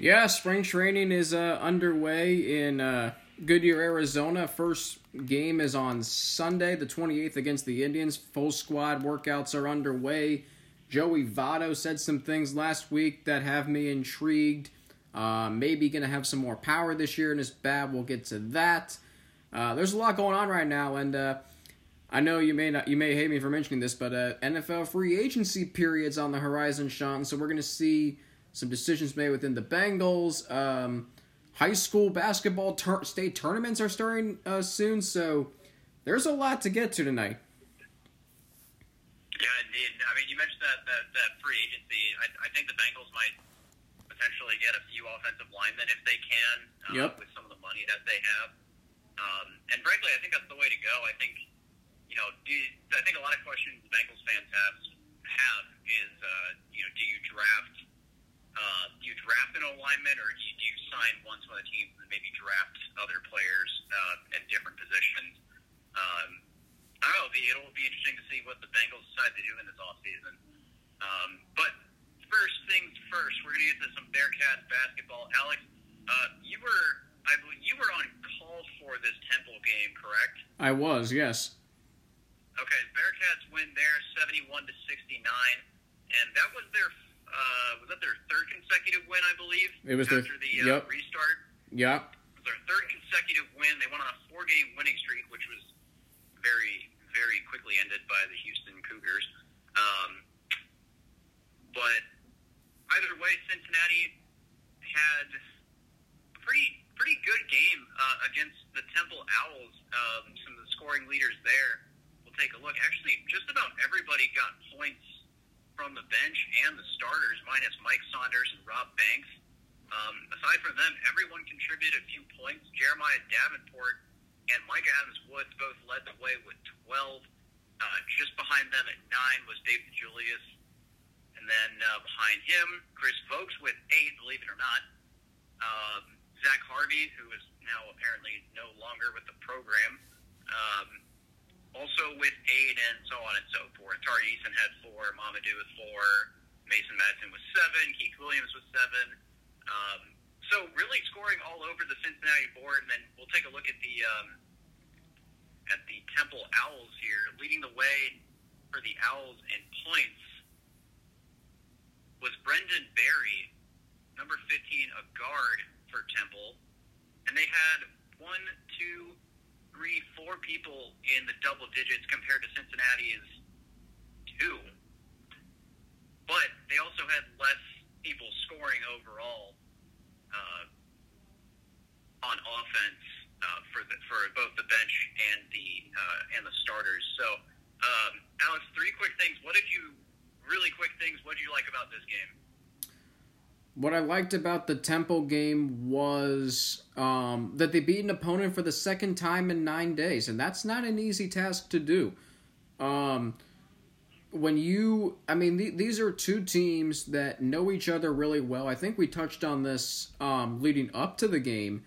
Yeah, spring training is uh, underway in uh, Goodyear, Arizona. First game is on Sunday, the 28th, against the Indians. Full squad workouts are underway. Joey Votto said some things last week that have me intrigued. Uh, maybe going to have some more power this year in his bat. We'll get to that. Uh, there's a lot going on right now, and uh, I know you may not, you may hate me for mentioning this, but uh, NFL free agency periods on the horizon, Sean. So we're going to see some decisions made within the Bengals. Um, high school basketball tur- state tournaments are starting uh, soon, so there's a lot to get to tonight. Yeah, indeed. I mean, you mentioned that that, that free agency. I, I think the Bengals might potentially get a few offensive linemen if they can, uh, Yep. with some of the money that they have. Um, and frankly, I think that's the way to go. I think, you know, do I think a lot of questions Bengals fans have have is, uh, you know, do you draft, uh, do you draft an lineman or do you, do you sign one to the team and maybe draft other players uh, in different positions? Um, I don't know. It'll be, it'll be interesting to see what the Bengals decide to do in this offseason. Um, but first things first, we're going to get to some Bearcats basketball. Alex, uh, you were I believe you were on call for this Temple game, correct? I was, yes. Okay, Bearcats win there, seventy-one to sixty-nine, and that was their uh, was that their third consecutive win, I believe. It was their- after the uh, yep. restart. Yeah. It was their third consecutive win. They went on a four-game winning streak, which was very, very quickly ended by the Houston Cougars. Um, but either way, Cincinnati had a pretty, pretty good game uh, against the Temple Owls. Um, some of the scoring leaders there. We'll take a look. Actually, just about everybody got points from the bench and the starters, minus Mike Saunders and Rob Banks. Um, aside from them, everyone contributed a few points. Jeremiah Davenport and Mika Adams Woods both led the way with 12. Uh, just behind them at nine was David Julius. And then uh, behind him, Chris Vogt with eight, believe it or not. Um, Zach Harvey, who is now apparently no longer with the program, um, also with and so on and so forth. Tari Eason had four, Mamoudou with four, Mason Madsen with seven, Keith Williams with seven. Um, so really scoring all over the Cincinnati board, and then we'll take a look at the um, at the Temple Owls here, leading the way for the Owls in points was Brendan Barry, number 15, a guard for Temple, and they had one, two, three, four people in the double digits compared to Cincinnati's two. But they also had less people scoring overall uh, on offense uh, for the, for both the bench and the uh, and the starters. So, um, Alex, three quick things. What did you really quick things? What did you like about this game? What I liked about the Temple game was um, that they beat an opponent for the second time in nine days, and that's not an easy task to do. Um, when you, I mean, th- these are two teams that know each other really well. I think we touched on this um, leading up to the game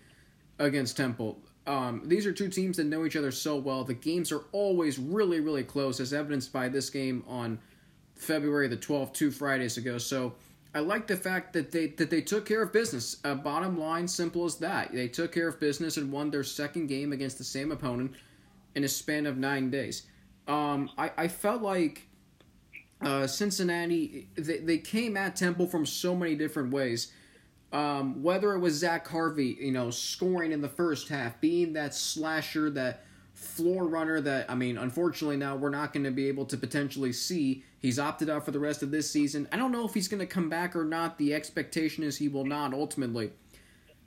against Temple. Um, these are two teams that know each other so well. The games are always really, really close, as evidenced by this game on February the 12th, two Fridays ago. So I like the fact that they that they took care of business. Uh, bottom line, simple as that. They took care of business and won their second game against the same opponent in a span of nine days. Um, I, I felt like uh, Cincinnati they, they came at Temple from so many different ways. Um, whether it was Zach Harvey, you know, scoring in the first half, being that slasher, that floor runner that I mean, unfortunately now we're not going to be able to potentially see. He's opted out for the rest of this season. I don't know if he's going to come back or not. The expectation is he will not ultimately.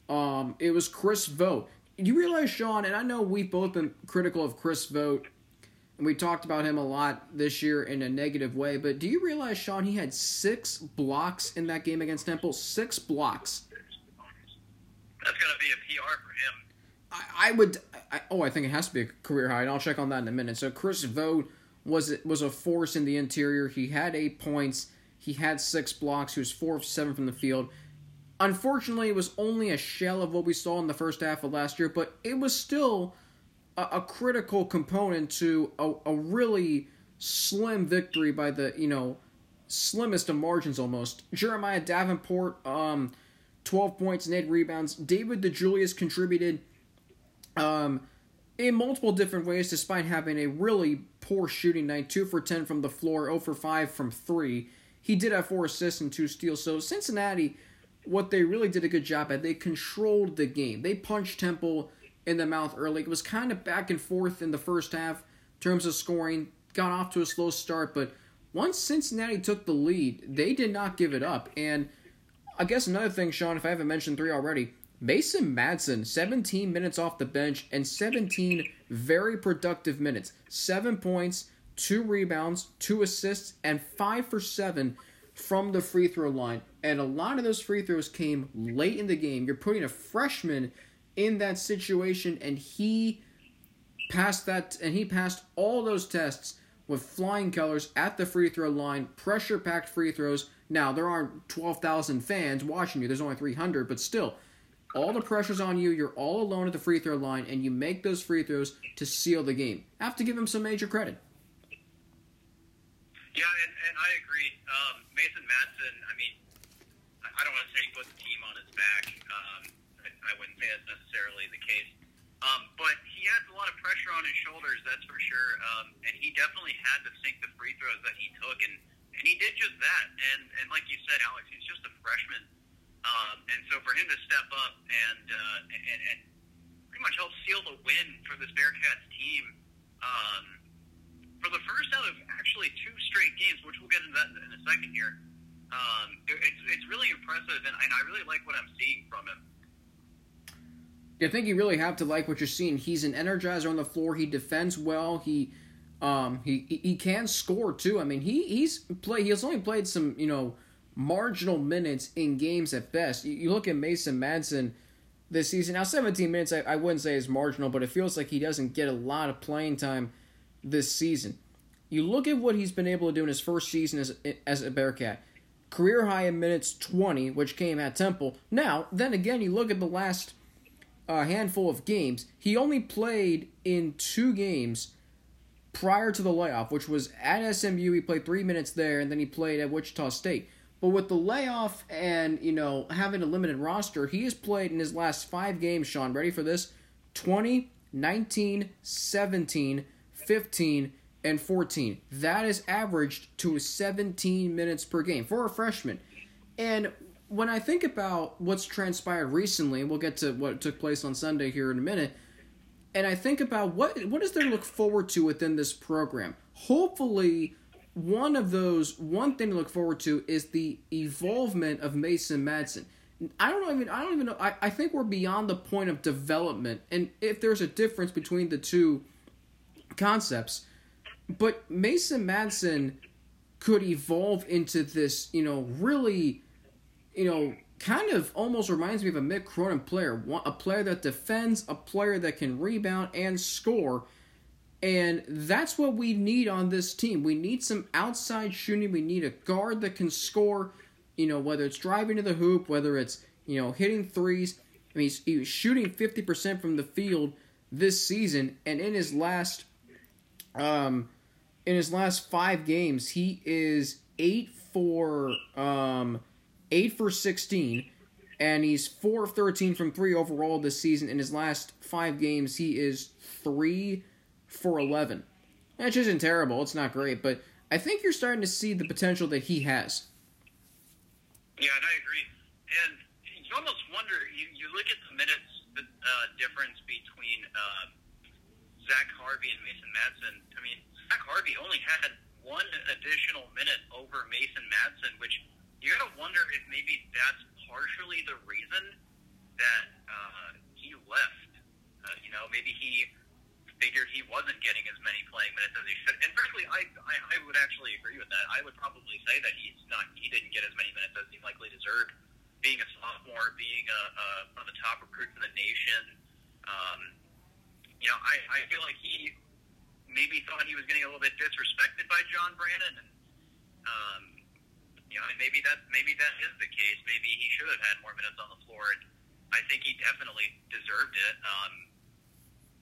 Um, it was Chris Vogt. You realize, Sean, and I know we've both been critical of Chris Vogt, and we talked about him a lot this year in a negative way. But do you realize, Sean, he had six blocks in that game against Temple? Six blocks. That's gonna be a PR for him. I, I would. I, oh, I think it has to be a career high, and I'll check on that in a minute. So Chris Vogt was was a force in the interior. He had eight points. He had six blocks. He was four of seven from the field. Unfortunately, it was only a shell of what we saw in the first half of last year, but it was still a, a critical component to a, a really slim victory by the you know slimmest of margins almost. Jeremiah Davenport, um, twelve points and eight rebounds. David DeJulius contributed um, in multiple different ways, despite having a really poor shooting night. Two for ten from the floor, 0 for five from three. He did have four assists and two steals. So Cincinnati, what they really did a good job at, they controlled the game. They punched Temple in the mouth early. It was kind of back and forth in the first half in terms of scoring. Got off to a slow start, but once Cincinnati took the lead, they did not give it up. And I guess another thing, Sean, if I haven't mentioned three already, Mason Madsen, 17 minutes off the bench and 17 very productive minutes. Seven points, two rebounds, two assists, and five for seven from the free throw line. And a lot of those free throws came late in the game. You're putting a freshman in that situation, and he passed that, and he passed all those tests with flying colors at the free throw line, pressure packed free throws. Now, there aren't 12,000 fans watching you, there's only 300, but still, all the pressure's on you. You're all alone at the free throw line, and you make those free throws to seal the game. I have to give him some major credit. Yeah, and, and I agree. Um, Mason Madsen, I mean, I don't want to say he put the team on his back. Um, I, I wouldn't say that's necessarily the case. Um, but he has a lot of pressure on his shoulders, that's for sure. Um, and he definitely had to sink the free throws that he took, and, and he did just that. And, and like you said, Alex, he's just a freshman. Um, and so for him to step up and, uh, and, and pretty much help seal the win for this Bearcats team um, for the first out of actually two straight games, which we'll get into that in a second here. Um, it, it's, it's really impressive, and, and I really like what I'm seeing from him. I think you really have to like what you're seeing. He's an energizer on the floor. He defends well. He um, he he can score too. I mean, he he's play. He's only played some you know marginal minutes in games at best. You, look at Mason Madsen this season. Now, 17 minutes I, I wouldn't say is marginal, but it feels like he doesn't get a lot of playing time this season. You look at what he's been able to do in his first season as as a Bearcat. Career high in minutes 20, which came at Temple. Now, then again, you look at the last uh, handful of games. He only played in two games prior to the layoff, which was at SMU. He played three minutes there, and then he played at Wichita State. But with the layoff and, you know, having a limited roster, he has played in his last five games, Sean, ready for this? 20, 19, 17, 15, and 14. That is averaged to 17 minutes per game for a freshman. And when I think about what's transpired recently, we'll get to what took place on Sunday here in a minute, and I think about what what does there look forward to within this program? Hopefully, one of those one thing to look forward to is the evolvement of Mason Madsen. I don't even I don't even know I, I think we're beyond the point of development and if there's a difference between the two concepts. But Mason Madsen could evolve into this, you know, really, you know, kind of almost reminds me of a Mick Cronin player, a player that defends, a player that can rebound and score. And that's what we need on this team. We need some outside shooting. We need a guard that can score, you know, whether it's driving to the hoop, whether it's, you know, hitting threes. I mean, he was shooting 50% from the field this season. And in his last um, in his last five games, he is eight for um, eight for sixteen, and he's four of thirteen from three overall this season. In his last five games, he is three for eleven. That isn't terrible. It's not great, but I think you're starting to see the potential that he has. Yeah, and I agree. And you almost wonder. You, you look at the minutes uh, difference between uh, Zach Harvey and Mason Madsen. I mean, Zach Harvey only had one additional minute over Mason Madsen, which you gotta wonder if maybe that's partially the reason that uh, he left. Uh, you know, maybe he figured he wasn't getting as many playing minutes as he should. And frankly, I, I I would actually agree with that. I would probably say that he's not he didn't get as many minutes as he likely deserved, being a sophomore being a, a, one of the top recruits in the nation. Um, you know, I, I feel like he maybe thought he was getting a little bit disrespected by John Brannen, and um, you know, maybe that maybe that is the case. Maybe he should have had more minutes on the floor, and I think he definitely deserved it. Um,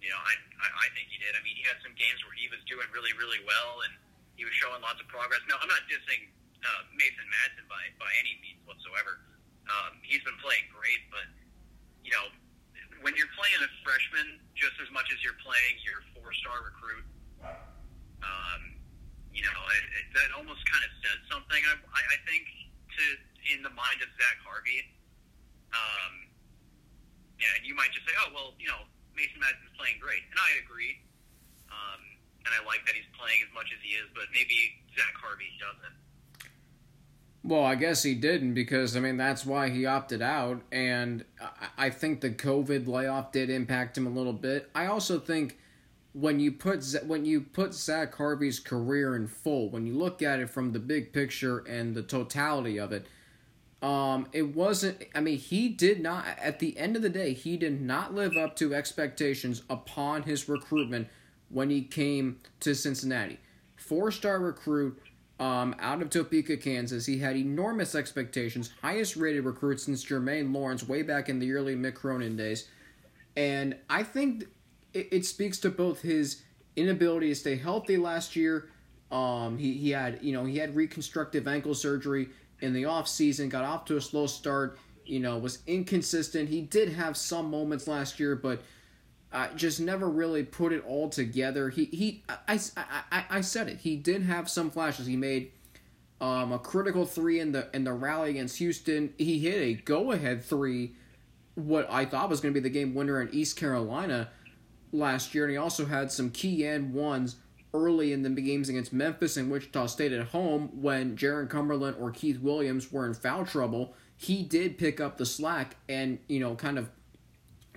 you know, I, I I think he did. I mean, he had some games where he was doing really really well, and he was showing lots of progress. No, I'm not dissing uh, Mason Madsen by by any means whatsoever. Um, he's been playing great, but you know, when you're playing a freshman just as much as you're playing your four star recruit, um, you know, it, it, that almost kind of says something. I, I, I think to in the mind of Zach Harvey. Um, yeah, and you might just say, oh well, you know, Mason Madsen's playing great, and I agree. Um, and I like that he's playing as much as he is, but maybe Zach Harvey doesn't. Well, I guess he didn't because I mean that's why he opted out, and I think the COVID layoff did impact him a little bit. I also think when you put when you put Zach Harvey's career in full, when you look at it from the big picture and the totality of it, um, it wasn't. I mean, he did not. At the end of the day, he did not live up to expectations upon his recruitment when he came to Cincinnati. Four star recruit um, out of Topeka, Kansas. He had enormous expectations, highest rated recruit since Jermaine Lawrence way back in the early Mick Cronin days. And I think it, it speaks to both his inability to stay healthy last year. Um, he, he had, you know, he had reconstructive ankle surgery in the off season, got off to a slow start, you know, was inconsistent. He did have some moments last year, but uh, just never really put it all together. He he I, I, I, I said it. He did have some flashes. He made um, a critical three in the in the rally against Houston. He hit a go ahead three, what I thought was going to be the game winner in East Carolina last year, and he also had some key and ones early in the games against Memphis and Wichita State at home when Jarron Cumberland or Keith Williams were in foul trouble. He did pick up the slack and you know kind of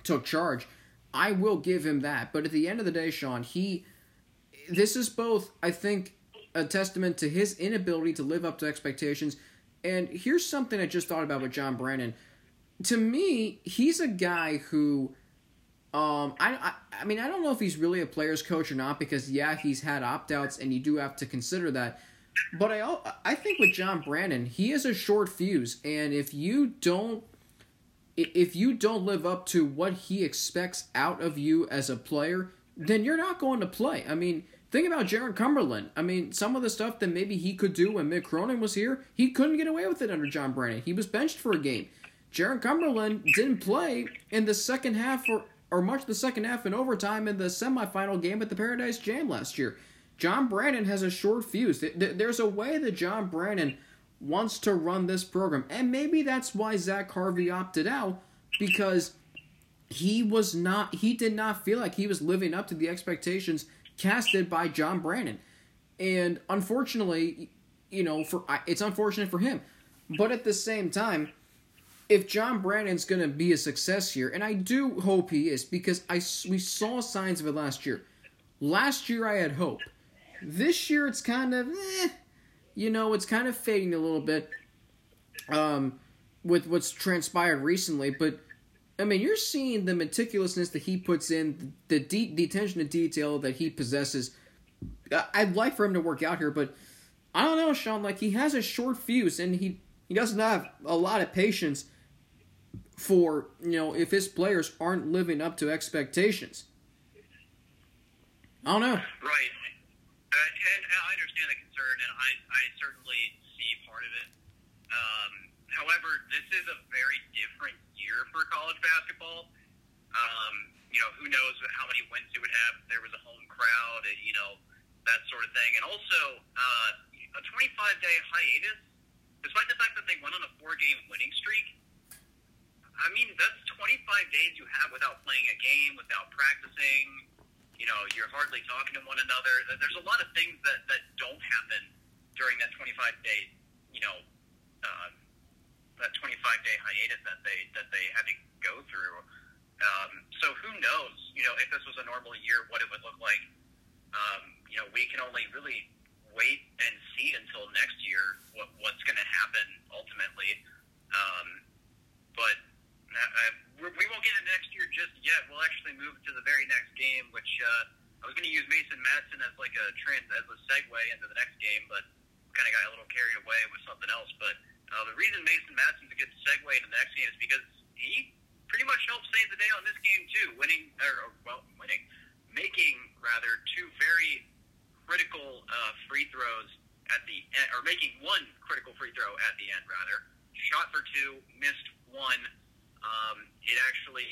took charge. I will give him that. But at the end of the day, Sean, he this is both, I think, a testament to his inability to live up to expectations. And here's something I just thought about with John Brannen. To me, he's a guy who um, I, I, I mean, I don't know if he's really a player's coach or not because yeah, he's had opt outs, and you do have to consider that. But I, I think with John Brannen, he is a short fuse, and if you don't if you don't live up to what he expects out of you as a player, then you're not going to play. I mean, think about Jarron Cumberland. I mean, some of the stuff that maybe he could do when Mick Cronin was here, he couldn't get away with it under John Brannen. He was benched for a game. Jarron Cumberland didn't play in the second half or, or much the second half in overtime in the semifinal game at the Paradise Jam last year. John Brannen has a short fuse. There's a way that John Brannen wants to run this program. And maybe that's why Zach Harvey opted out because he was not he did not feel like he was living up to the expectations casted by John Brannen. And unfortunately, you know, for it's unfortunate for him. But at the same time, if John Brannen's going to be a success here, and I do hope he is because I we saw signs of it last year. Last year I had hope. This year it's kind of eh, you know, it's kind of fading a little bit um, with what's transpired recently. But I mean, you're seeing the meticulousness that he puts in, the de- the attention to detail that he possesses. I'd like for him to work out here, but I don't know, Sean. Like he has a short fuse, and he he doesn't have a lot of patience for you know if his players aren't living up to expectations. I don't know. Right. Uh, and I understand the concern, and I, I certainly see part of it. Um, however, this is a very different year for college basketball. Um, you know, who knows how many wins it would have if there was a home crowd, and, you know, that sort of thing. And also, uh, a 25 day hiatus, despite the fact that they went on a four game winning streak. I mean, that's 25 days you have without playing a game, without practicing, you know, you're hardly talking to one another. There's a lot of things that, that don't happen during that 25 day, you know, uh, that 25 day hiatus that they that they had to go through. Um, so who knows, you know, if this was a normal year, what it would look like. Um, you know, we can only really wait and see until next year what what's going to happen ultimately. Um, but uh, we won't get into next year just yet. We'll actually move to the very next game, which uh, I was going to use Mason Madsen as like a trans as a segue into the next game, but kind of got a little carried away with something else. But uh, the reason Mason Madsen's a good segue into the next game is because he pretty much helped save the day on this game too, winning or well, winning, making rather two very critical uh, free throws at the end, or making one critical free throw at the end rather. Shot for two, missed one um, it actually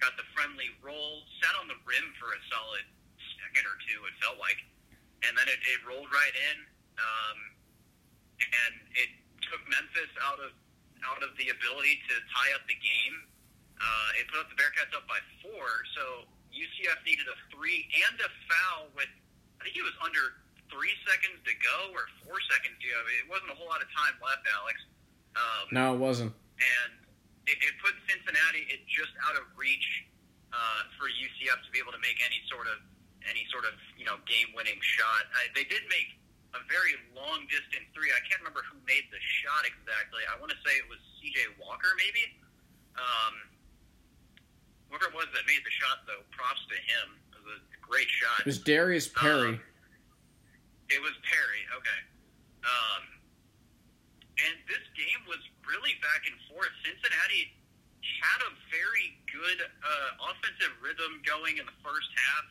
got the friendly roll, sat on the rim for a solid second or two, it felt like, and then it, it rolled right in, um, and it took Memphis out of out of the ability to tie up the game. Uh, it put up the Bearcats up by four, so UCF needed a three and a foul with I think it was under three seconds to go or four seconds to go. It wasn't a whole lot of time left, Alex. Um, no, it wasn't. And it, it put Cincinnati it just out of reach uh, for UCF to be able to make any sort of any sort of you know game winning shot. I, they did make a very long distance three. I can't remember who made the shot exactly. I want to say it was C.J. Walker, maybe. Um, whoever it was that made the shot, though, props to him. It was a great shot. It was Darius Perry. Um, it was Perry. Okay. Um, and this game was really back and forth. Cincinnati had a very good uh, offensive rhythm going in the first half.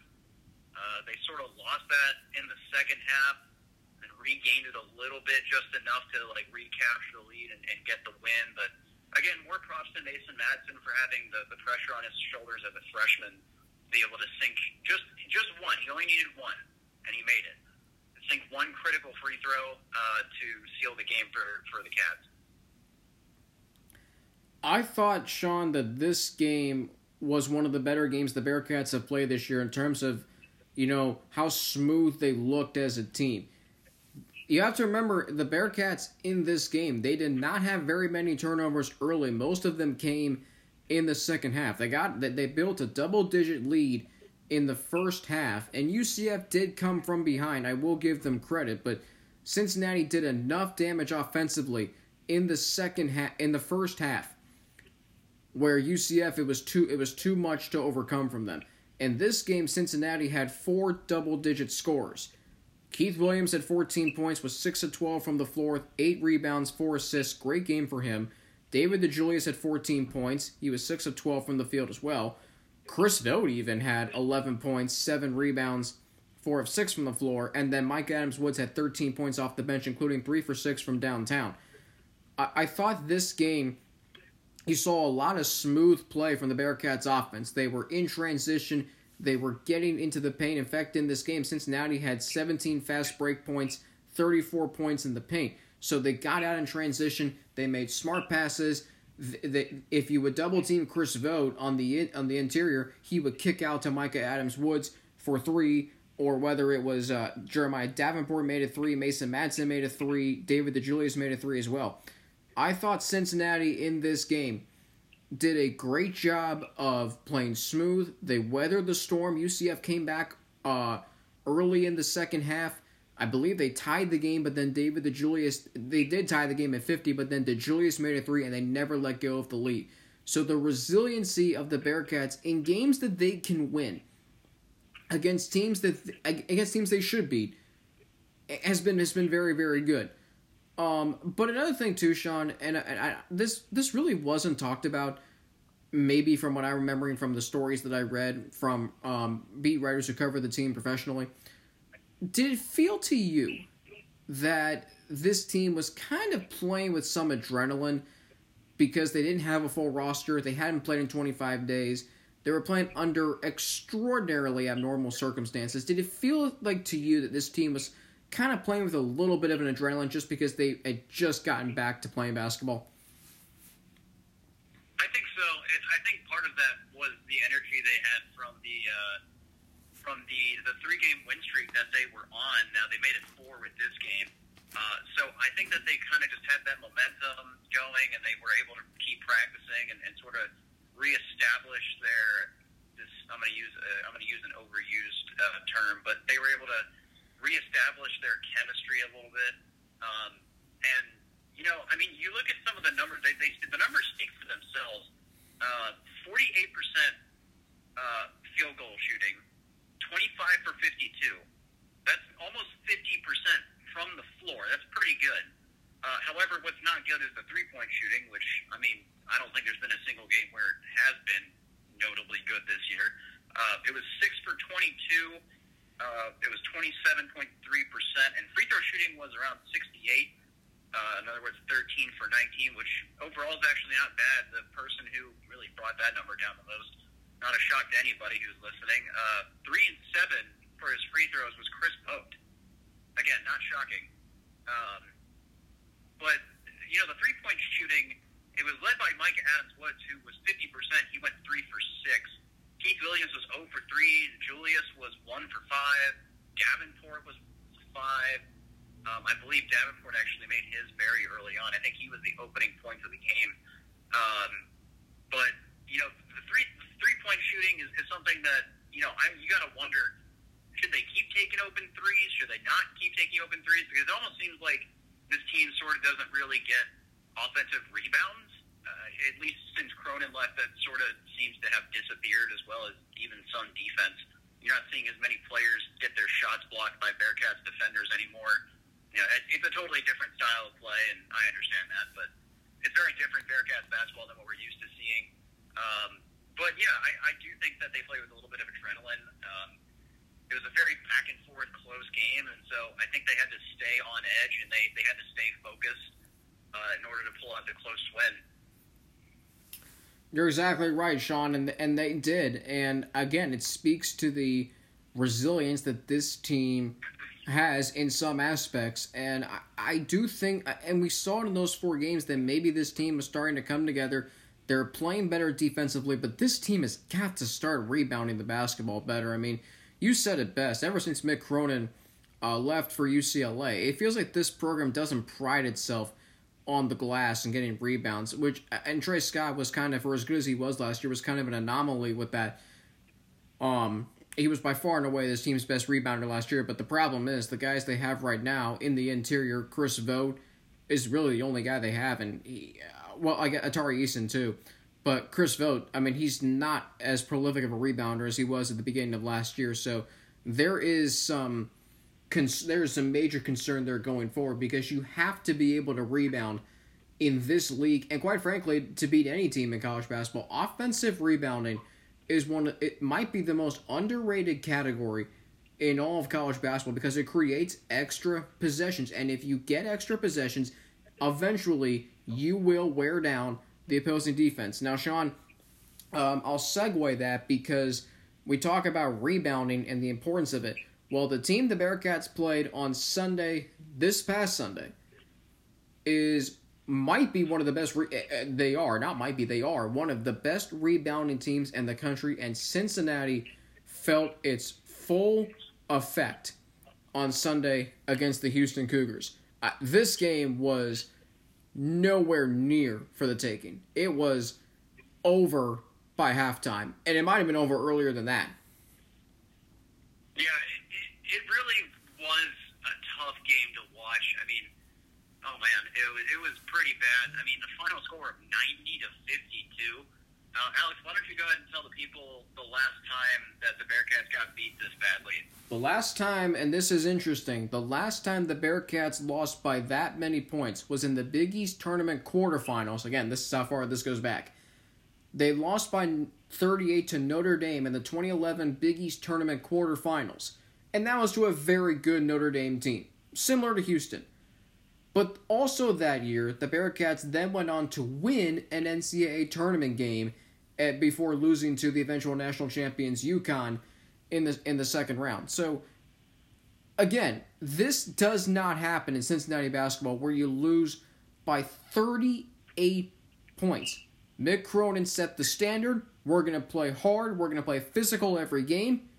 Uh, they sort of lost that in the second half and regained it a little bit, just enough to like recapture the lead and, and get the win. But again, more props to Mason Madsen for having the, the pressure on his shoulders as a freshman, to be able to sink just just one. He only needed one, and he made it. Sink one critical free throw uh, to seal the game for for the Cats. I thought, Sean, that this game was one of the better games the Bearcats have played this year in terms of you know, how smooth they looked as a team. You have to remember the Bearcats in this game, they did not have very many turnovers early. Most of them came in the second half. They got they built a double digit lead in the first half, and UCF did come from behind. I will give them credit, but Cincinnati did enough damage offensively in the second half in the first half where UCF it was too it was too much to overcome from them. In this game, Cincinnati had four double digit scores. Keith Williams had 14 points, was 6 of 12 from the floor, 8 rebounds, 4 assists. Great game for him. David DeJulius had 14 points. He was 6 of 12 from the field as well. Chris Vogt even had 11 points, 7 rebounds, 4 of 6 from the floor. And then Mike Adams Woods had 13 points off the bench, including 3 for 6 from downtown. I, I thought this game you saw a lot of smooth play from the Bearcats offense. They were in transition. They were getting into the paint. In fact, in this game, Cincinnati had 17 fast break points, 34 points in the paint. So they got out in transition. They made smart passes. If you would double team Chris Vogt on the on the interior, he would kick out to Mika Adams Woods for three, or whether it was uh, Jeremiah Davenport made a three, Mason Madsen made a three, David DeJulius made a three as well. I thought Cincinnati in this game did a great job of playing smooth. They weathered the storm. UCF came back uh, early in the second half. I believe they tied the game, but then David DeJulius they did tie the game at 50, but then DeJulius made a three and they never let go of the lead. So the resiliency of the Bearcats in games that they can win against teams that against teams they should beat has been has been very very good. Um, but another thing too, Sean, and, and I, this this really wasn't talked about. Maybe from what I'm remembering from the stories that I read from um, beat writers who cover the team professionally, did it feel to you that this team was kind of playing with some adrenaline because they didn't have a full roster, they hadn't played in 25 days, they were playing under extraordinarily abnormal circumstances. Did it feel like to you that this team was kind of playing with a little bit of an adrenaline just because they had just gotten back to playing basketball? I think so. I think part of that was the energy they had from the uh, from the the three game win streak that they were on. Now they made it four with this game. Uh, so I think that they kind of just had that momentum going, and they were able to keep practicing and, and sort of reestablish their. This I'm going to use uh, I'm going to use an overused uh, term, but they were able to reestablish their chemistry a little bit. Um, and you know, I mean, you look at some of the numbers; they, they the numbers speak for themselves. Uh, forty-eight percent uh, field goal shooting, 25 for 52. That's almost 50% from the floor. That's pretty good. Uh, however, what's not good is the three point shooting, which, I mean, I don't think there's been a single game where it has been notably good this year. Uh, it was 6 for 22. Uh, it was 27.3%, and free throw shooting was around 68. Uh, in other words, 13 for 19, which overall is actually not bad. The person who really brought that number down the most not a shock to anybody who's listening. Uh, three and seven for his free throws was Chris Vogt. Again, not shocking. Um, but you know, the three point shooting, it was led by Mike Adams Woods, who was 50%. He went three for six. Keith Williams was 0 for three. Julius was one for five. Davenport was five. Um, I believe Davenport actually made his very early on. I think he was the opening point of the game. Um, but you know, the three three point shooting is, is something that you know I'm you got to wonder: should they keep taking open threes? Should they not keep taking open threes? Because it almost seems like this team sort of doesn't really get offensive rebounds. Uh, at least since Cronin left, that sort of seems to have disappeared, as well as even some defense. You're not seeing as many players get their shots blocked by Bearcats defenders anymore. You know, it, it's a totally different style of play, and I understand that, but it's very different Bearcats basketball than what we're used to seeing. Um, but yeah, I, I do think that they play with a little bit of adrenaline. Um, it was a very back and forth close game, and so I think they had to stay on edge and they, they had to stay focused uh, in order to pull out the close win. You're exactly right, Sean, and and they did. And again, it speaks to the resilience that this team has in some aspects. And I, I do think, and we saw it in those four games, that maybe this team is starting to come together. They're playing better defensively, but this team has got to start rebounding the basketball better. I mean, you said it best. Ever since Mick Cronin uh, left for UCLA, it feels like this program doesn't pride itself on the glass and getting rebounds. Which and Tre Scott was kind of, for as good as he was last year, was kind of an anomaly with that. Um, he was by far and away this team's best rebounder last year. But the problem is the guys they have right now in the interior, Chris Vogt is really the only guy they have, and he, uh, well, I get Atari Eason too. But Chris Vogt, I mean, he's not as prolific of a rebounder as he was at the beginning of last year. So there is some there's some major concern there going forward because you have to be able to rebound in this league, and quite frankly, to beat any team in college basketball, offensive rebounding is one. It might be the most underrated category in all of college basketball because it creates extra possessions, and if you get extra possessions, eventually you will wear down the opposing defense. Now, Sean, um, I'll segue that because we talk about rebounding and the importance of it. Well, the team the Bearcats played on Sunday, this past Sunday, is might be one of the best. Re- eh, eh, they are not might be. They are one of the best rebounding teams in the country, and Cincinnati felt its full effect on Sunday against the Houston Cougars. Uh, this game was nowhere near for the taking. It was over by halftime, and it might have been over earlier than that. Yeah, it, it really was a tough game to watch. I mean, oh man, it was it was pretty bad. I mean, the final score of ninety to fifty two. Uh, Alex, why don't you go ahead and tell the people the last time that the Bearcats got beat this badly? The last time, and this is interesting, the last time the Bearcats lost by that many points was in the Big East tournament quarterfinals. Again, this is how far this goes back. They lost by 38 to Notre Dame in the 2011 Big East tournament quarterfinals. And that was to a very good Notre Dame team, similar to Houston. But also that year, the Bearcats then went on to win an NCAA tournament game at, before losing to the eventual national champions UConn in the in the second round. So again, this does not happen in Cincinnati basketball where you lose by 38 points. Mick Cronin set the standard. We're going to play hard. We're going to play physical every game.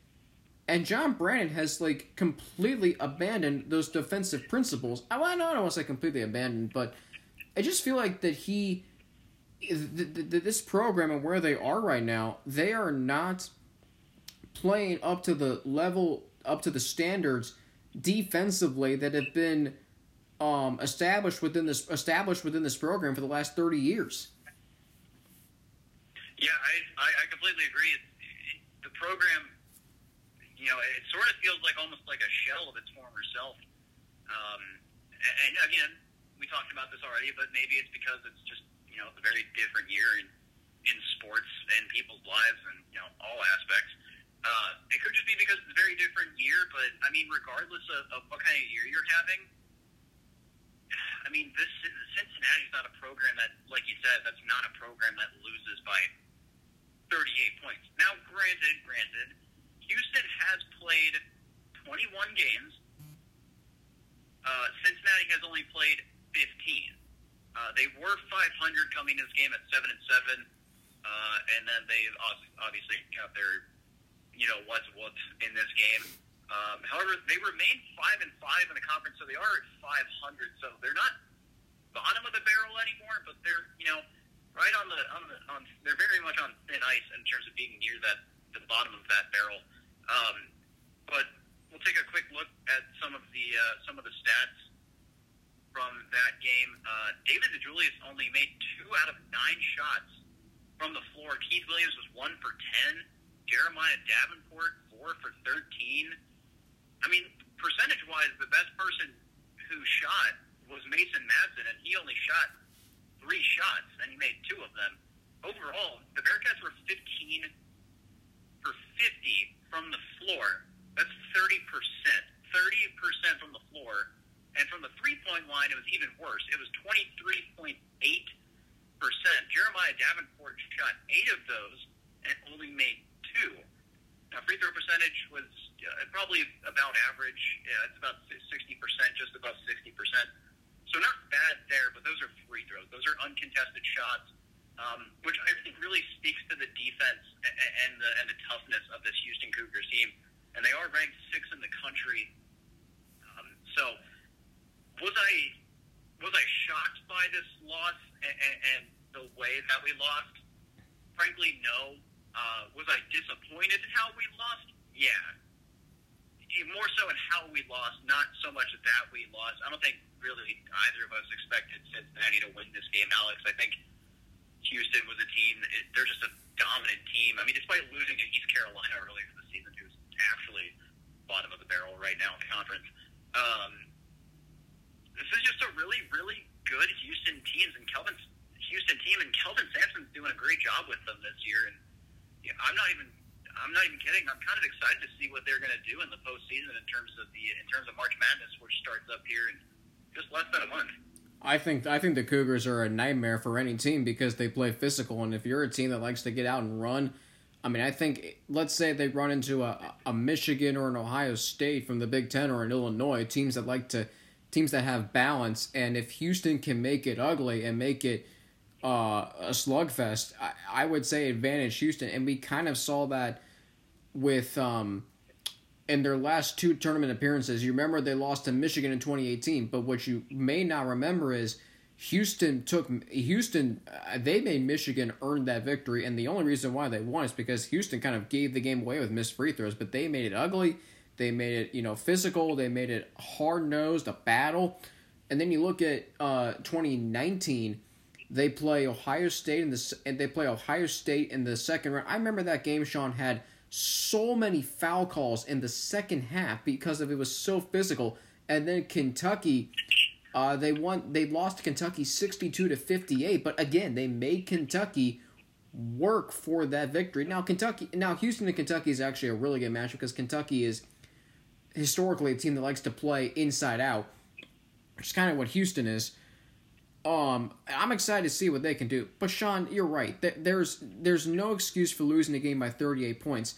And John Brannen has like completely abandoned those defensive principles. I don't want to say completely abandoned, but I just feel like that he this program and where they are right now, they are not playing up to the level, up to the standards defensively that have been um, established within this established within this program for the last thirty years. Yeah, I I, completely agree. The program, you know, it sort of feels like almost like a shell of its former self. Um, and, again, we talked about this already, but maybe it's because it's just you know a very different year in in sports and people's lives and you know all aspects. Uh, it could just be because it's a very different year, but I mean, regardless of, of what kind of year you're having, I mean, this Cincinnati's not a program that, like you said, that's not a program that loses by 38 points. Now, granted, granted, Houston has played 21 games. Uh, Cincinnati has only played 15. They were 500 coming to this game at seven and seven, uh, and then they obviously got their you know what's what's in this game. Um, however, they remain five and five in the conference, so they are at 500. So they're not bottom of the barrel anymore, but they're you know right on the on the on. They're very much on thin ice in terms of being near that the bottom of that barrel. Um, but we'll take a quick look at some of the uh, some of the stats from that game. Uh, David DeJulius only made two out of nine shots from the floor. Keith Williams was one for ten. Jeremiah Davenport, 4 for 13. I mean, percentage wise, the best person who shot was Mason Madsen, and he only shot three shots, and he made two of them. Overall, the Bearcats were 15 for 50 from the floor. That's 30%. 30% from the floor. And from the three point line, it was even worse. It was 23.8%. Jeremiah Davenport shot eight of those and only made two. Now, free throw percentage was uh, probably about average. Yeah, it's about 60%, just above 60%. So not bad there, but those are free throws. Those are uncontested shots, um, which I think really speaks to the defense and, the, and the toughness of this Houston Cougars team. And they are ranked sixth in the country. Um, so was I was I shocked by this loss and, and, and the way that we lost? Frankly, no. Uh, was I disappointed in how we lost? Yeah. More so in how we lost, not so much that we lost. I don't think really either of us expected Cincinnati to win this game, Alex. I think Houston was a team. They're just a dominant team. I mean, despite losing to East Carolina earlier in the season, who's actually bottom of the barrel right now in the conference. Um, this is just a really, really good Houston team, and Kelvin Houston team, and Kelvin Sampson's doing a great job with them this year. And I'm not even I'm not even kidding. I'm kind of excited to see what they're going to do in the postseason in terms of the in terms of March Madness, which starts up here in just less than a month. I think I think the Cougars are a nightmare for any team because they play physical, and if you're a team that likes to get out and run, I mean, I think let's say they run into a, a Michigan or an Ohio State from the Big Ten or an Illinois teams that like to teams that have balance, and if Houston can make it ugly and make it uh, a slugfest. I, I, would say advantage Houston, and we kind of saw that with um, in their last two tournament appearances. You remember they lost to Michigan in 2018, but what you may not remember is Houston took Houston. Uh, they made Michigan earn that victory, and the only reason why they won is because Houston kind of gave the game away with missed free throws. But they made it ugly. They made it you know physical. They made it hard nosed, a battle. And then you look at uh, 2019 they play Ohio State in the and they play Ohio State in the second round. I remember that game. Sean had so many foul calls in the second half because of it was so physical. And then Kentucky, uh, they won. They lost Kentucky sixty-two to fifty-eight. But again, they made Kentucky work for that victory. Now Kentucky, now Houston and Kentucky is actually a really good match because Kentucky is historically a team that likes to play inside out, which is kind of what Houston is. Um, I'm excited to see what they can do. But Sean, you're right. There's there's no excuse for losing a game by 38 points,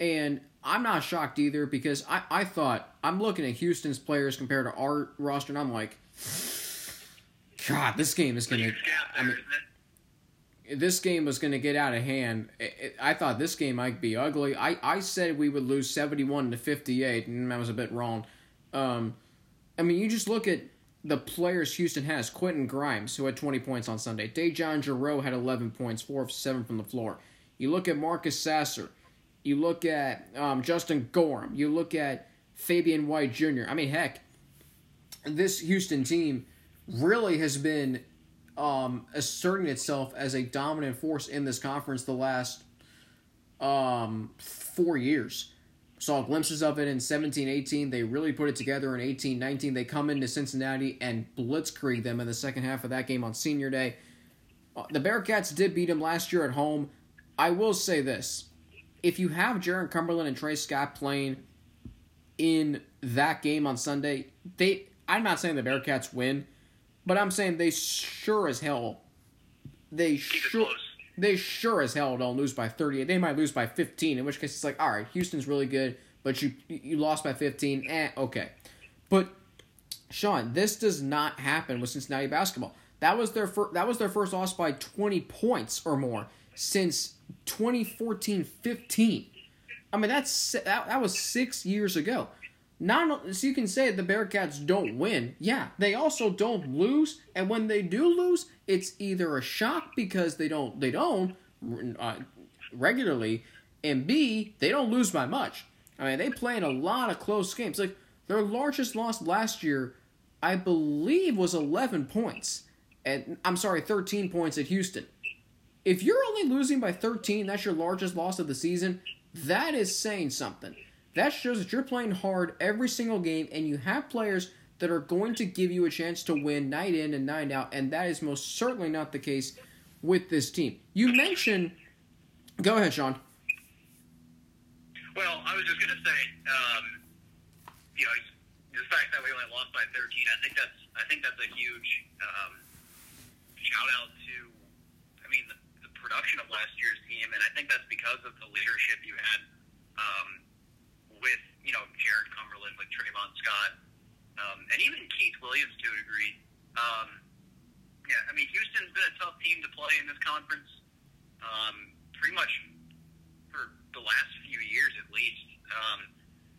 and I'm not shocked either because I I thought I'm looking at Houston's players compared to our roster, and I'm like, God, this game is gonna. I mean, this game was going to get out of hand. I thought this game might be ugly. I, I said we would lose 71 to 58, and I was a bit wrong. Um, I mean, you just look at the players Houston has Quentin Grimes, who had 20 points on Sunday. DeJon Jarreau had 11 points, 4 of 7 from the floor. You look at Marcus Sasser. You look at um, Justin Gorham. You look at Fabian White Jr. I mean, heck, this Houston team really has been um, asserting itself as a dominant force in this conference the last um, four years. saw glimpses of it in 17 18. They really put it together in 18 19. They come into Cincinnati and blitzkrieg them in the second half of that game on senior day. Uh, the Bearcats did beat them last year at home. I will say this if you have Jarron Cumberland and Tre Scott playing in that game on Sunday, they I'm not saying the Bearcats win, but I'm saying they sure as hell they sure they sure as hell don't lose by 38. They might lose by 15, in which case it's like, all right, Houston's really good, but you you lost by 15. Eh, okay. But Sean, this does not happen with Cincinnati basketball. That was their first, that was their first loss by 20 points or more since 2014-15. I mean, that's that, that was 6 years ago. Not so you can say the Bearcats don't win. Yeah, they also don't lose, and when they do lose, it's either a shock because they don't they don't uh, regularly, and B they don't lose by much. I mean, they play in a lot of close games. Like their largest loss last year, I believe, was 11 points. And I'm sorry, 13 points at Houston. If you're only losing by 13, that's your largest loss of the season. That is saying something. That shows that you're playing hard every single game and you have players that are going to give you a chance to win night in and night out, and that is most certainly not the case with this team. You mentioned. Go ahead, Sean. Well, I was just going to say, um, you know, the fact that we only lost by 13, I think that's I think that's a huge um, shout out to, I mean, the, the production of last year's team, and I think that's because of the leadership you had um, with you know Jarron Cumberland, with Trevon Scott, um, and even Keith Williams to a degree. Um, yeah, I mean Houston's been a tough team to play in this conference, um, pretty much for the last few years at least.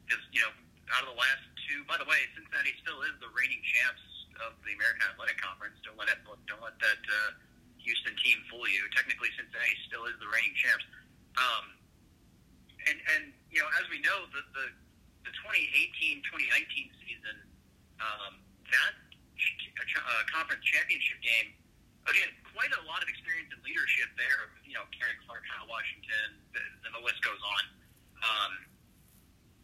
Because um, you know, out of the last two, by the way, Cincinnati still is the reigning champs of the American Athletic Conference. Don't let it, don't let that uh, Houston team fool you. Technically, Cincinnati still is the reigning champs. Um, and and you know, as we know, the the, the 2018-2019 season, um, that uh, conference championship game, again, quite a lot of experience and leadership there. You know, Gary Clark, Kyle Washington, and the list goes on. Um,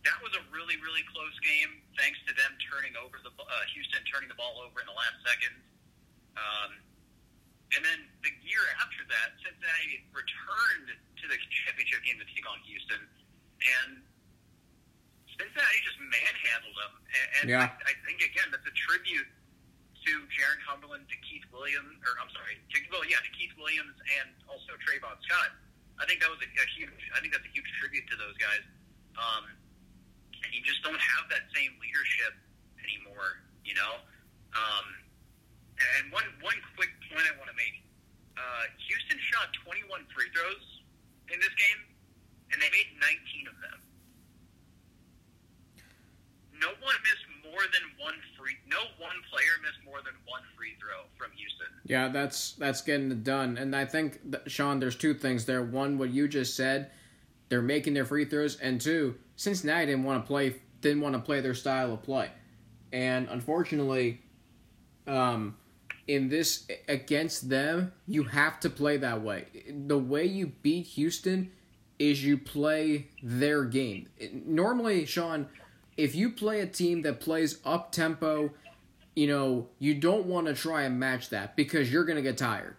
that was a really, really close game, thanks to them turning over the uh, Houston turning the ball over in the last second. Um, and then the year after that, Cincinnati returned to the championship game to take on Houston, and Cincinnati just manhandled them. And, and yeah. I, I think again that's a tribute to Jarron Cumberland, to Keith Williams, or I'm sorry, to, well, yeah, to Keith Williams and also Trevon Scott. I think that was a, a huge. I think that's a huge tribute to those guys. Um, and you just don't have that same leadership anymore, you know. Um, and one one quick point I want to make: uh, Houston shot 21 free throws in this game, and they made 19 of them. No one missed more than one free. No one player missed more than one free throw from Houston. Yeah, that's that's getting it done. And I think that, Sean, there's two things there. One, what you just said, they're making their free throws, and two, Cincinnati didn't want to play didn't want to play their style of play, and unfortunately, um, in this against them, you have to play that way. The way you beat Houston is you play their game. Normally, Sean, if you play a team that plays up tempo, you know, you don't want to try and match that because you're going to get tired.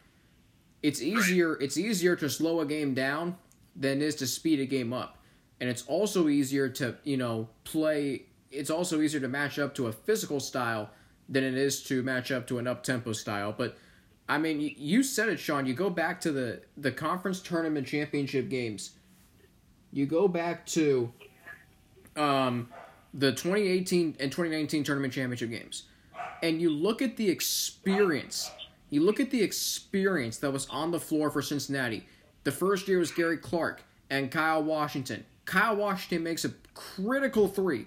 It's easier it's easier to slow a game down than it is to speed a game up. And it's also easier to, you know, play it's also easier to match up to a physical style than it is to match up to an up tempo style. But I mean, you said it, Sean. You go back to the the conference tournament championship games. You go back to um, the 2018 and 2019 tournament championship games, and you look at the experience. You look at the experience that was on the floor for Cincinnati. The first year was Gary Clark and Kyle Washington. Kyle Washington makes a critical three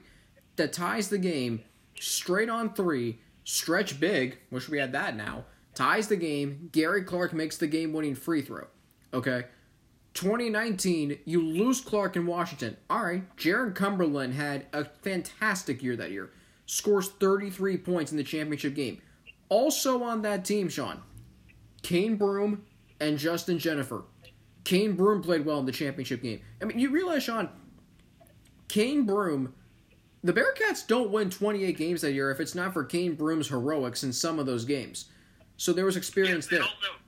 that ties the game straight on three Stretch big, wish we had that now. Ties the game. Gary Clark makes the game winning free throw. Okay. 2019, you lose Clark in Washington. All right, Jarron Cumberland had a fantastic year that year. Scores 33 points in the championship game. Also on that team, Sean, Cane Broome and Justin Jenifer. Cane Broome played well in the championship game. I mean, you realize, Sean, Cane Broome, the Bearcats don't win 28 games that year if it's not for Cane Broome's heroics in some of those games. So there was experience Yeah, there. Also,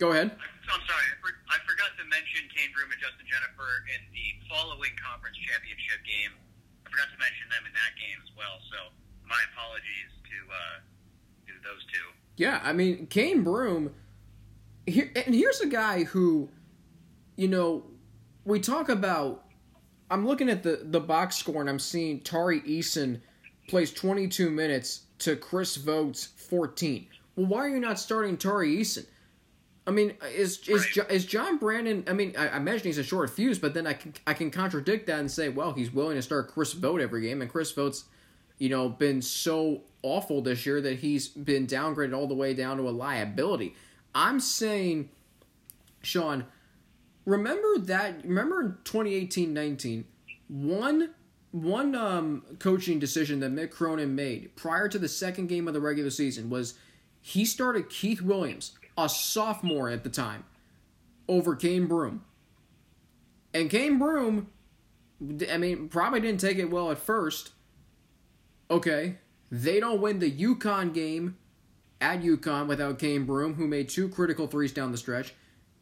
Go ahead. I'm sorry, I, for, I forgot to mention Cane Broome and Justin Jenifer in the following conference championship game. I forgot to mention them in that game as well. So my apologies to uh, to those two. Yeah, I mean, Cane Broome. Here, and here's a guy who, you know, we talk about. I'm looking at the the box score and I'm seeing Tari Eason plays 22 minutes to Chris Vogt's 14. Well, why are you not starting Tari Eason? I mean, is is Right. Is John Brannen? I mean, I, I imagine he's a short fuse, but then I can I can contradict that and say, well, he's willing to start Chris Vogt every game, and Chris Vogt's, you know, been so awful this year that he's been downgraded all the way down to a liability. I'm saying, Sean, remember that? Remember in 2018-19, one one um, coaching decision that Mick Cronin made prior to the second game of the regular season was he started Keith Williams, a sophomore at the time, over Cane Broome. And Cane Broome, I mean, probably didn't take it well at first. Okay, they don't win the UConn game at UConn without Cane Broome, who made two critical threes down the stretch.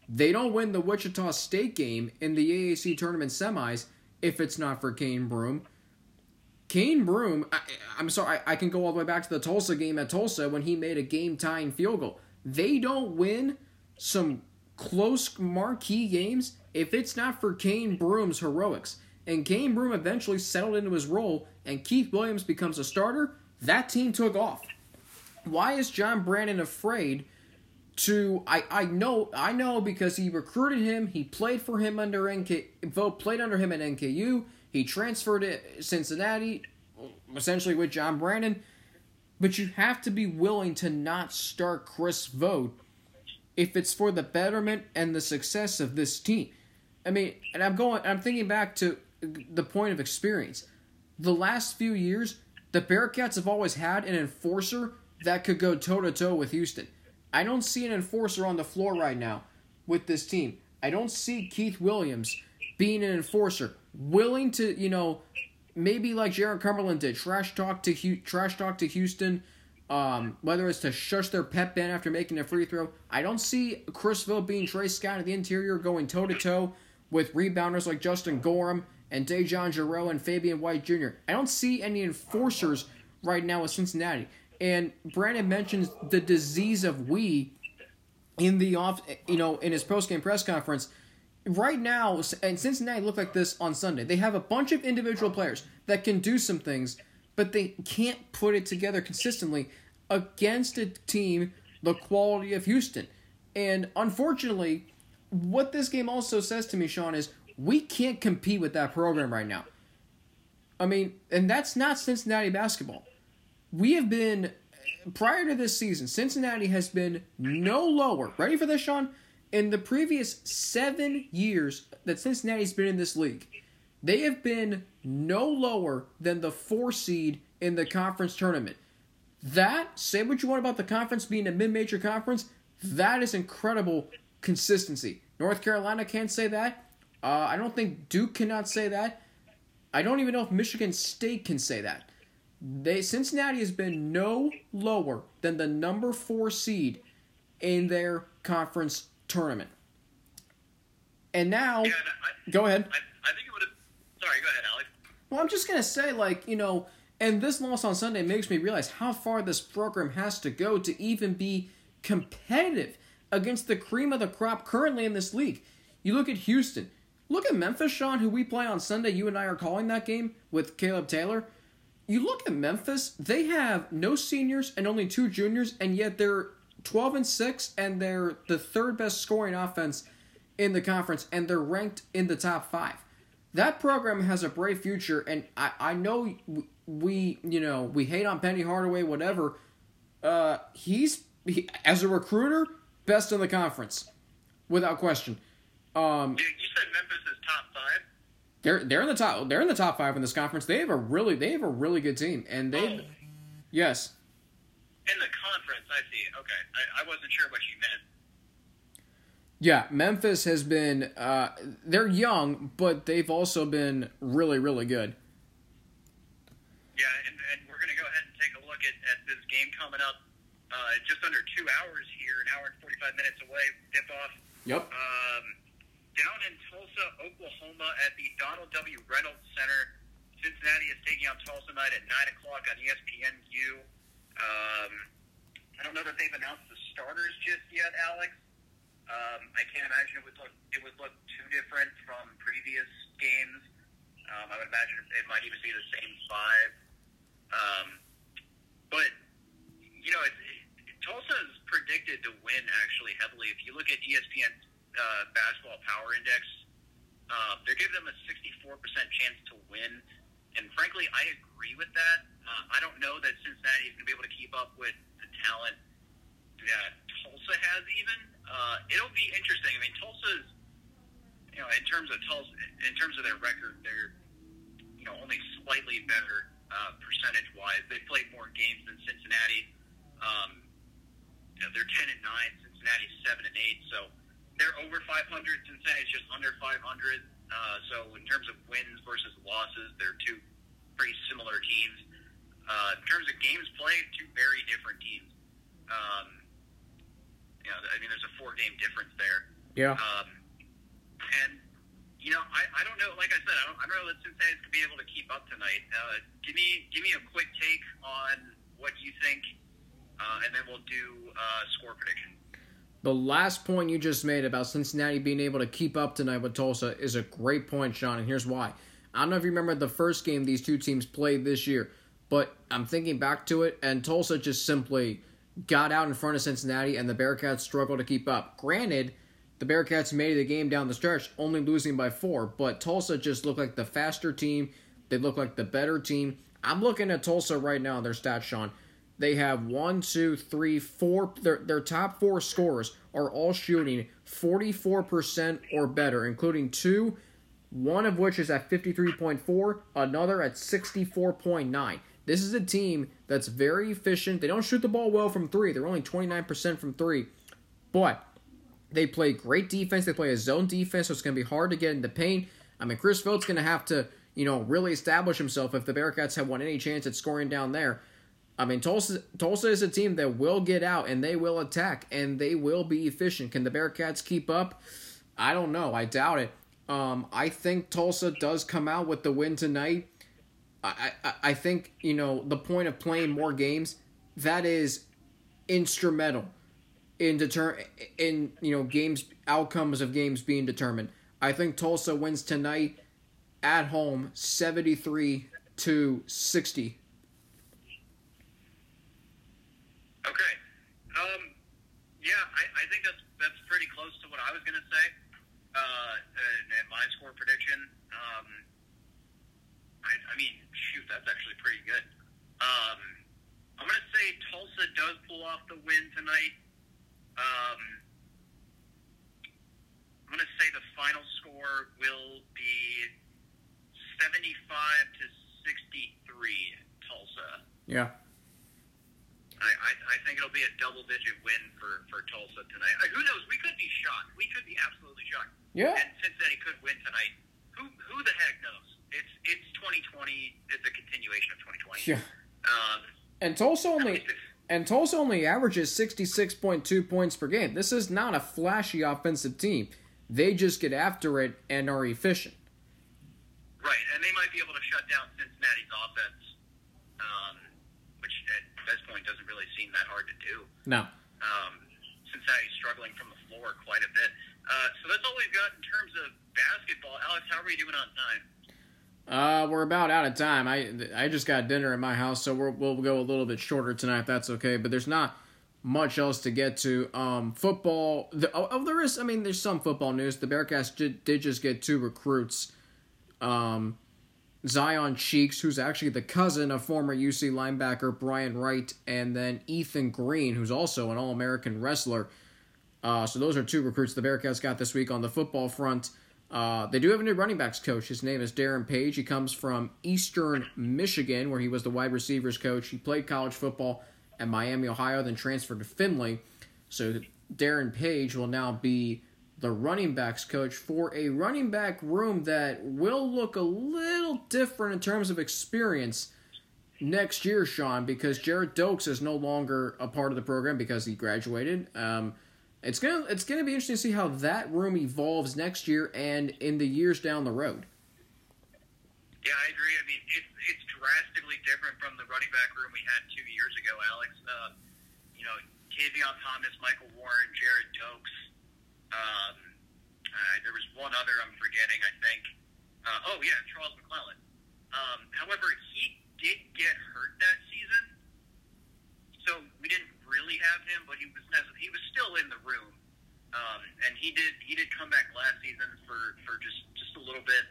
They don't win the Wichita State game in the AAC tournament semis if it's not for Cane Broome. Cane Broome, I, I'm sorry, I, I can go all the way back to the Tulsa game at Tulsa when he made a game tying field goal. They don't win some close marquee games if it's not for Cane Broome's heroics. And Cane Broome eventually settled into his role, and Keith Williams becomes a starter. That team took off. Why is John Brannen afraid to I, I know I know because he recruited him, he played for him under NK played under him at NKU, he transferred to Cincinnati essentially with John Brannen. But you have to be willing to not start Chris Vogt if it's for the betterment and the success of this team. I mean, and I'm going I'm thinking back to the point of experience. The last few years, the Bearcats have always had an enforcer that could go toe to toe with Houston. I don't see an enforcer on the floor right now with this team. I don't see Keith Williams being an enforcer, willing to, you know, maybe like Jarron Cumberland did, trash talk to trash talk to Houston, um, whether it's to shush their pep band after making a free throw. I don't see Chris Vogt being Tre Scott at the interior going toe to toe with rebounders like Justin Gorham and DeJon Jarreau and Fabian White Jr. I don't see any enforcers right now with Cincinnati. And Brannen mentions the disease of we in the off, you know, in his post game press conference. Right now, and Cincinnati look like this on Sunday. They have a bunch of individual players that can do some things, but they can't put it together consistently against a team the quality of Houston. And unfortunately, what this game also says to me, Sean, is we can't compete with that program right now. I mean, and that's not Cincinnati basketball. We have been prior to this season, Cincinnati has been no lower. Ready for this, Sean? In the previous seven years that Cincinnati's been in this league, they have been no lower than the four seed in the conference tournament. That, say what you want about the conference being a mid major conference, that is incredible consistency. North Carolina can't say that. Uh, I don't think Duke cannot say that. I don't even know if Michigan State can say that. They Cincinnati has been no lower than the number four seed in their conference tournament. And now, Yeah, I, go ahead. I, I think it would have. Sorry, go ahead, Alex. Well, I'm just gonna say, like you know, and this loss on Sunday makes me realize how far this program has to go to even be competitive against the cream of the crop currently in this league. You look at Houston. Look at Memphis, Sean, who we play on Sunday. You and I are calling that game with Caleb Taylor. You look at Memphis; they have no seniors and only two juniors, and yet they're 12 and six, and they're the third best scoring offense in the conference, and they're ranked in the top five. That program has a bright future, and I, I know we you know we hate on Penny Hardaway, whatever. Uh, he's he, as a recruiter best in the conference, without question. Um, You, you said Memphis is top five. they're they're in the top they're in the top five in this conference. They have a really they have a really good team, and they Oh. yes In the conference, I see. Okay, I, I wasn't sure what you meant. Yeah, Memphis has been. Uh, they're young, but they've also been really, really good. Yeah, and, and we're going to go ahead and take a look at, at this game coming up uh, just under two hours here, an hour and 45 minutes away, tip off. Yep. Um, down in Tulsa, Oklahoma at the Donald W. Reynolds Center. Cincinnati is taking on Tulsa night at 9 o'clock on ESPNU. Um, I don't know that they've announced the starters just yet, Alex. Um, I can't imagine it would look it would look too different from previous games. Um, I would imagine it might even be the same five. Um, but you know, it, it, Tulsa is predicted to win actually heavily. If you look at ESPN uh, Basketball Power Index, uh, they're giving them a 64% chance to win. And frankly, I agree with that. Uh, I don't know that Cincinnati is going to be able to keep up with the talent that Tulsa has. Even uh, it'll be interesting. I mean, Tulsa's, you know, in terms of Tulsa, in terms of their record, they're, you know, only slightly better uh, percentage wise. They played more games than Cincinnati. Um, you know, they're ten and nine. Cincinnati's seven and eight. So they're over 500. Cincinnati's just under 500. Uh, so in terms of wins versus losses, they're two pretty similar teams. Uh, in terms of games played, two very different teams. Um, you know, I mean, there's a four-game difference there. Yeah. Um, and you know, I, I don't know. Like I said, I don't, I don't know that Cincinnati's gonna be able to keep up tonight. Uh, give me give me a quick take on what you think, uh, and then we'll do uh, score prediction. The last point you just made about Cincinnati being able to keep up tonight with Tulsa is a great point, Sean, and here's why. I don't know if you remember the first game these two teams played this year, but I'm thinking back to it, and Tulsa just simply got out in front of Cincinnati, and the Bearcats struggled to keep up. Granted, the Bearcats made the game down the stretch, only losing by four, but Tulsa just looked like the faster team. They looked like the better team. I'm looking at Tulsa right now, their stats, Sean. They have one, two, three, four. Their, their top four scorers are all shooting 44% or better, including two, one of which is at 53.4, another at 64.9. This is a team that's very efficient. They don't shoot the ball well from three. They're only 29% from three. But they play great defense. They play a zone defense, so it's going to be hard to get in the paint. I mean, Chris Phillips going to have to, you know, really establish himself if the Bearcats have won any chance at scoring down there. I mean, Tulsa, Tulsa is a team that will get out and they will attack and they will be efficient. Can the Bearcats keep up? I don't know. I doubt it. Um, I think Tulsa does come out with the win tonight. I, I, I think, you know, the point of playing more games, that is instrumental in deter in you know games outcomes of games being determined. I think Tulsa wins tonight at home 73 to 60. Okay. Um, yeah, I, I think that's that's pretty close to what I was going to say. Uh, and, and my score prediction. Um, I, I mean, shoot, that's actually pretty good. Um, I'm going to say Tulsa does pull off the win tonight. Um, I'm going to say the final score will be 75 to 63 Tulsa. Yeah. I, I, I think it'll be a double digit win for, for Tulsa tonight. Uh, who knows? We could be shocked. We could be absolutely shocked. Yeah. And Cincinnati could win tonight. Who who the heck knows? It's it's 2020. It's a continuation of 2020. Yeah. Um, And Tulsa only and Tulsa only averages 66.2 points per game. This is not a flashy offensive team. They just get after it and are efficient. right, and they might be able to shut down Cincinnati's offense, um, which at this point doesn't really seem that hard to do. No. Um, Cincinnati's struggling from the floor quite a bit. Uh, so that's all we've got in terms of basketball. Alex, how are we doing on time? Uh, we're about out of time. I I just got dinner at my house, so we're, we'll go a little bit shorter tonight if that's okay. But there's not much else to get to. Um, football. The, oh, oh, there is. I mean, there's some football news. The Bearcats did, did just get two recruits. Um, Zion Cheeks, who's actually the cousin of former UC linebacker Brian Wright, and then Ethan Green, who's also an All American wrestler. Uh, so those are two recruits the Bearcats got this week on the football front. Uh, they do have a new running backs coach. His name is Darren Page. He comes from Eastern Michigan, where he was the wide receivers coach. He played college football at Miami, Ohio, then transferred to Findlay. So Darren Page will now be the running backs coach for a running back room that will look a little different in terms of experience next year, Sean, because Gerrid Doaks is no longer a part of the program because he graduated. Um, it's gonna it's gonna be interesting to see how that room evolves next year and in the years down the road. Yeah, I agree. I mean, it's it's drastically different from the running back room we had two years ago, Alex. Uh, you know, Tavion Thomas, Michael Warren, Gerrid Doaks. Um, uh, there was one other I'm forgetting, I think. Uh, oh yeah, Charles McClelland. Um, however, he did get hurt that season, so we didn't really have him, but he was he was still in the room, um, and he did he did come back last season for for just just a little bit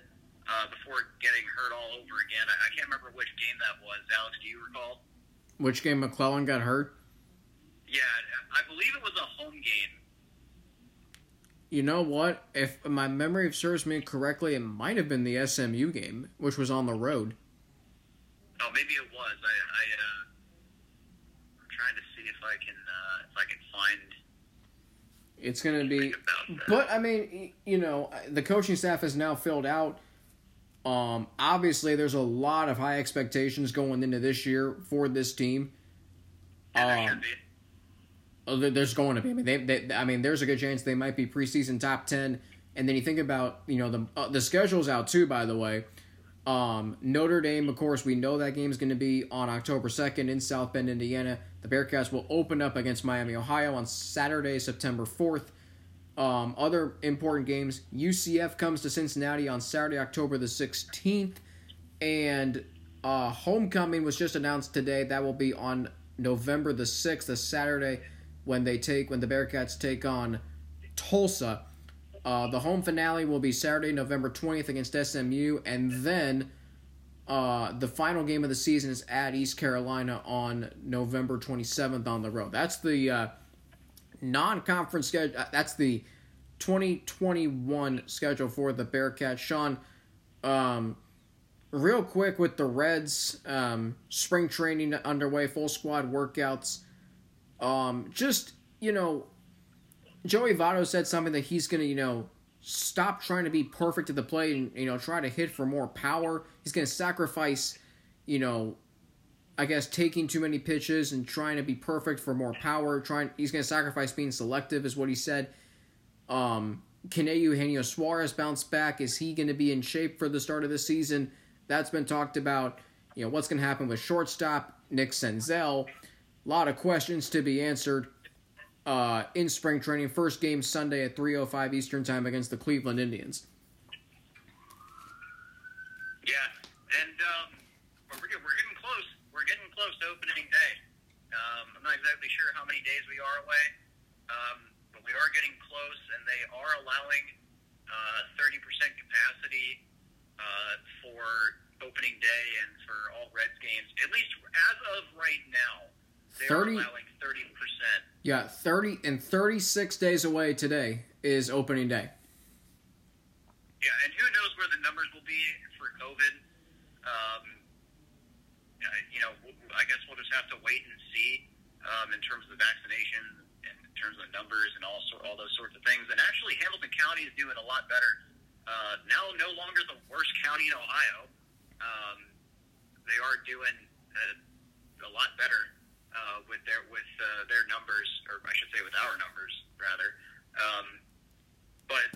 uh, before getting hurt all over again. I, I can't remember which game that was. Alex, do you recall? Which game McClelland got hurt? Yeah, I believe it was a home game. You know what? If my memory serves me correctly, it might have been the SMU game, which was on the road. Oh, maybe it was. I, I uh, I'm trying to see if I can uh, if I can find. It's gonna be, but I mean, you know, the coaching staff is now filled out. Um, obviously, there's a lot of high expectations going into this year for this team. Um, there's going to be. I mean, they, they, I mean, there's a good chance they might be preseason top ten. And then you think about, you know, the uh, the schedule's out too. By the way, um, Notre Dame, of course, we know that game is going to be on October second in South Bend, Indiana. The Bearcats will open up against Miami, Ohio, on Saturday, September fourth. Um, other important games: UCF comes to Cincinnati on Saturday, October the sixteenth, and uh, homecoming was just announced today. That will be on November the sixth, a Saturday when they take when the Bearcats take on Tulsa. Uh, the home finale will be Saturday, November 20th against SMU, and then uh, the final game of the season is at East Carolina on November 27th on the road. That's the uh, non-conference schedule. Uh, that's the 2021 schedule for the Bearcats. Sean, um, real quick with the Reds, um, spring training underway, full squad workouts. Um, just you know, Joey Votto said something that he's gonna you know stop trying to be perfect at the plate and you know try to hit for more power. He's gonna sacrifice, you know, I guess taking too many pitches and trying to be perfect for more power. Trying he's gonna sacrifice being selective is what he said. Um, can Eugenio Suarez bounce back? Is he going to be in shape for the start of the season? That's been talked about. You know what's going to happen with shortstop Nick Senzel. A lot of questions to be answered uh, in spring training. First game Sunday at 3:05 Eastern Time against the Cleveland Indians. Yeah, and um, we're, we're getting close. We're getting close to opening day. Um, I'm not exactly sure how many days we are away, um, but we are getting close, and they are allowing uh, 30% capacity uh, for opening day and for all Reds games, at least as of right now. 30, allowing 30%. Yeah, 30 and 36 days away today is opening day. Yeah, and who knows where the numbers will be for COVID. Um, you know, I guess we'll just have to wait and see um, in terms of the vaccination and in terms of the numbers and all, all those sorts of things. And actually, Hamilton County is doing a lot better. Uh, now, no longer the worst county in Ohio. Um, they are doing a, a lot better uh, with their with uh, their numbers, or I should say, with our numbers rather. Um, but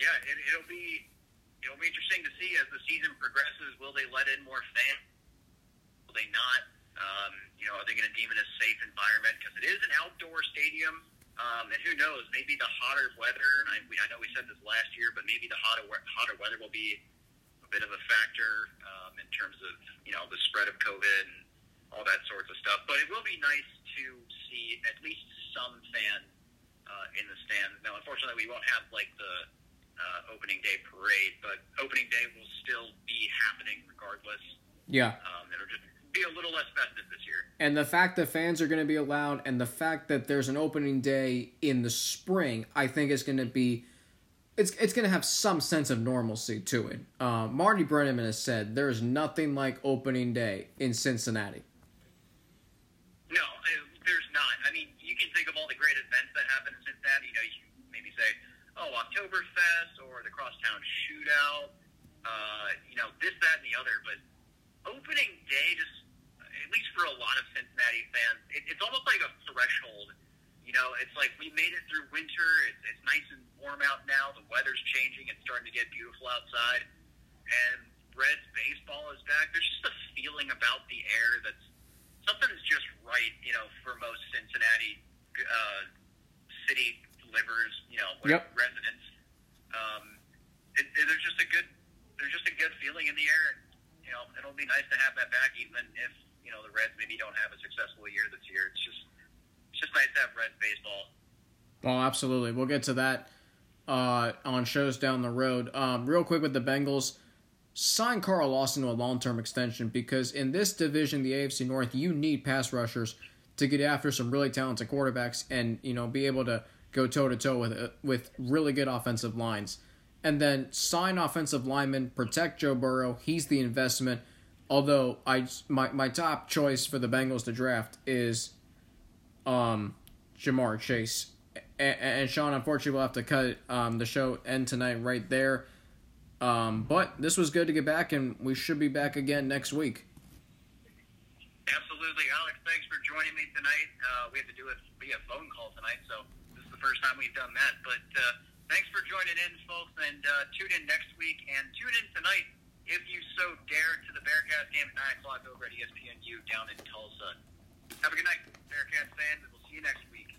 yeah, it, it'll be it'll be interesting to see as the season progresses. Will they let in more fans? Will they not? Um, you know, are they going to deem it a safe environment because it is an outdoor stadium? Um, and who knows? Maybe the hotter weather. I, we, I know we said this last year, but maybe the hotter hotter weather will be a bit of a factor um, in terms of you know the spread of COVID and all that sorts of stuff. But it will be nice to see at least some fans uh, in the stands. Now, unfortunately, we won't have like the uh, opening day parade, but opening day will still be happening regardless. Yeah. Um, it'll just be a little less festive this year. And the fact that fans are going to be allowed, and the fact that there's an opening day in the spring, I think is going to be. It's, it's going to have some sense of normalcy to it. Uh, Marty Brennaman has said there's nothing like opening day in Cincinnati. No, there's not. I mean, you can think of all the great events that happen in Cincinnati. You know, you maybe say, oh, Oktoberfest or the Crosstown Shootout, uh, you know, this, that, and the other. But opening day, just at least for a lot of Cincinnati fans, it, it's almost like a threshold. You know, it's like we made it through winter. It's, it's nice and warm out now. The weather's changing. It's starting to get beautiful outside. And Reds baseball is back. There's just a feeling about the air that's something's just right, you know, for most Cincinnati uh, city livers, you know, Yep. residents. Um, it, it, there's just a good, there's just a good feeling in the air. You know, it'll be nice to have that back, even if you know the Reds maybe don't have a successful year this year. It's just, it's just nice to have Reds baseball. Oh, absolutely. We'll get to that uh, on shows down the road. Um, real quick with the Bengals, sign Carl Lawson to a long term extension because in this division, the AFC North, you need pass rushers to get after some really talented quarterbacks and you know be able to go toe to toe with uh, with really good offensive lines. And then sign offensive linemen, protect Joe Burrow. He's the investment. Although I my, my top choice for the Bengals to draft is um Ja'Marr Chase. And, and Sean, unfortunately, we'll have to cut um, the show end tonight right there. Um, but this was good to get back, and we should be back again next week. Absolutely, Alex. Thanks for joining me tonight. Uh, we had to do it via phone call tonight, so this is the first time we've done that. But uh, thanks for joining in, folks, and uh, tune in next week and tune in tonight if you so dare to the Bearcats game at nine o'clock over at ESPNU down in Tulsa. Have a good night, Bearcats fans, and we'll see you next week.